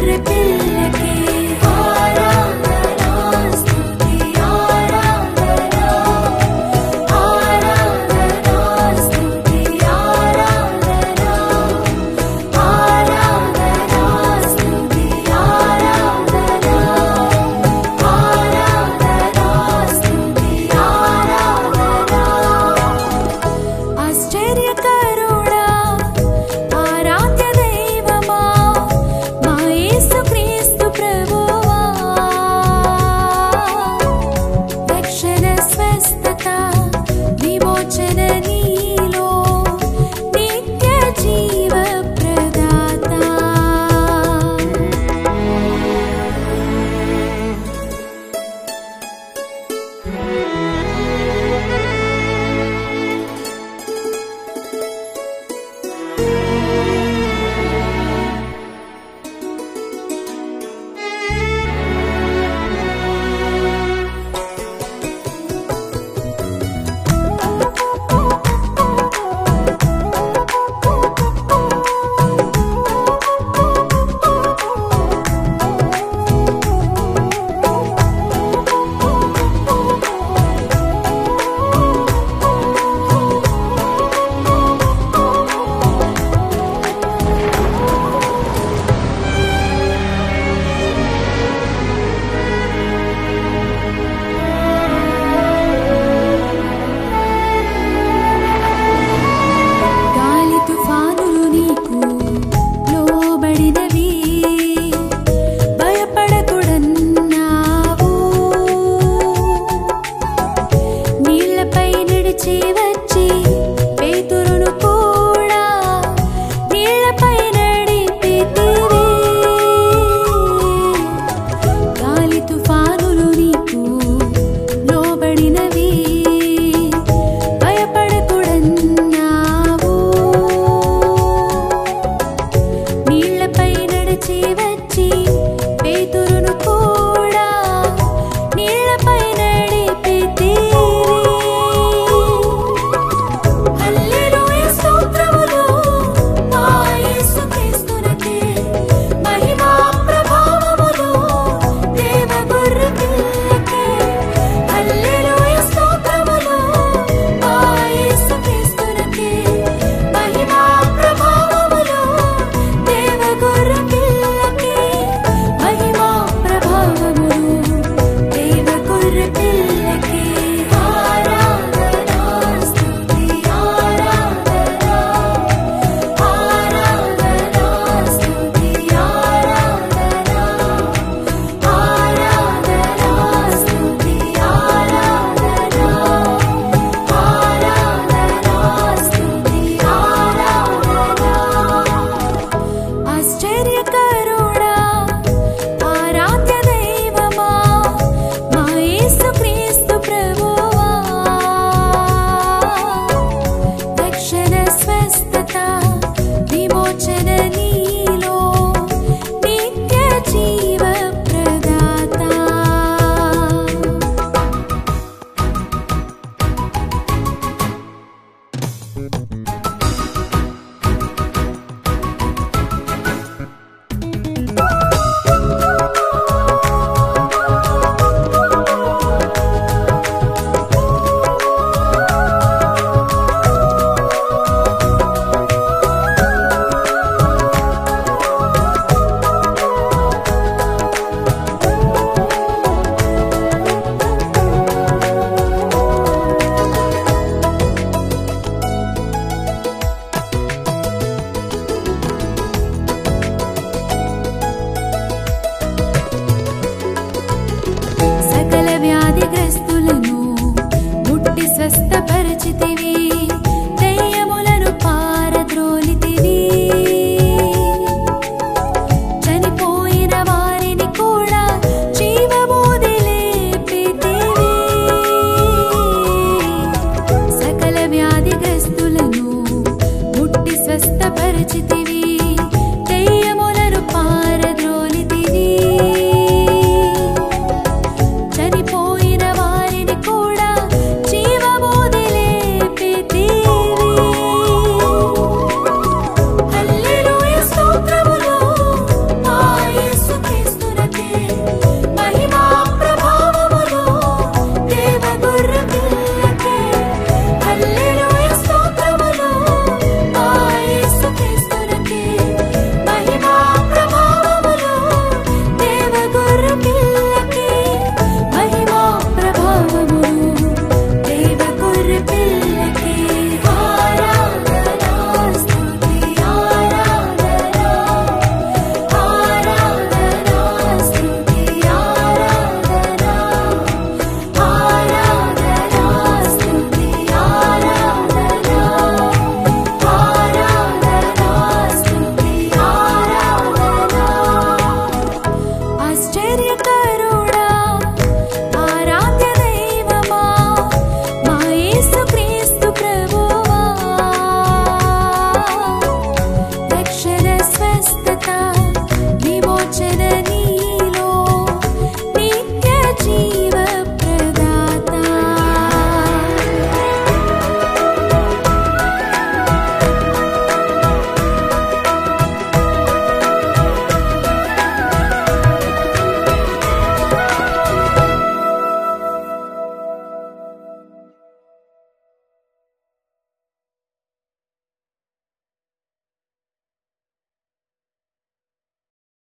de.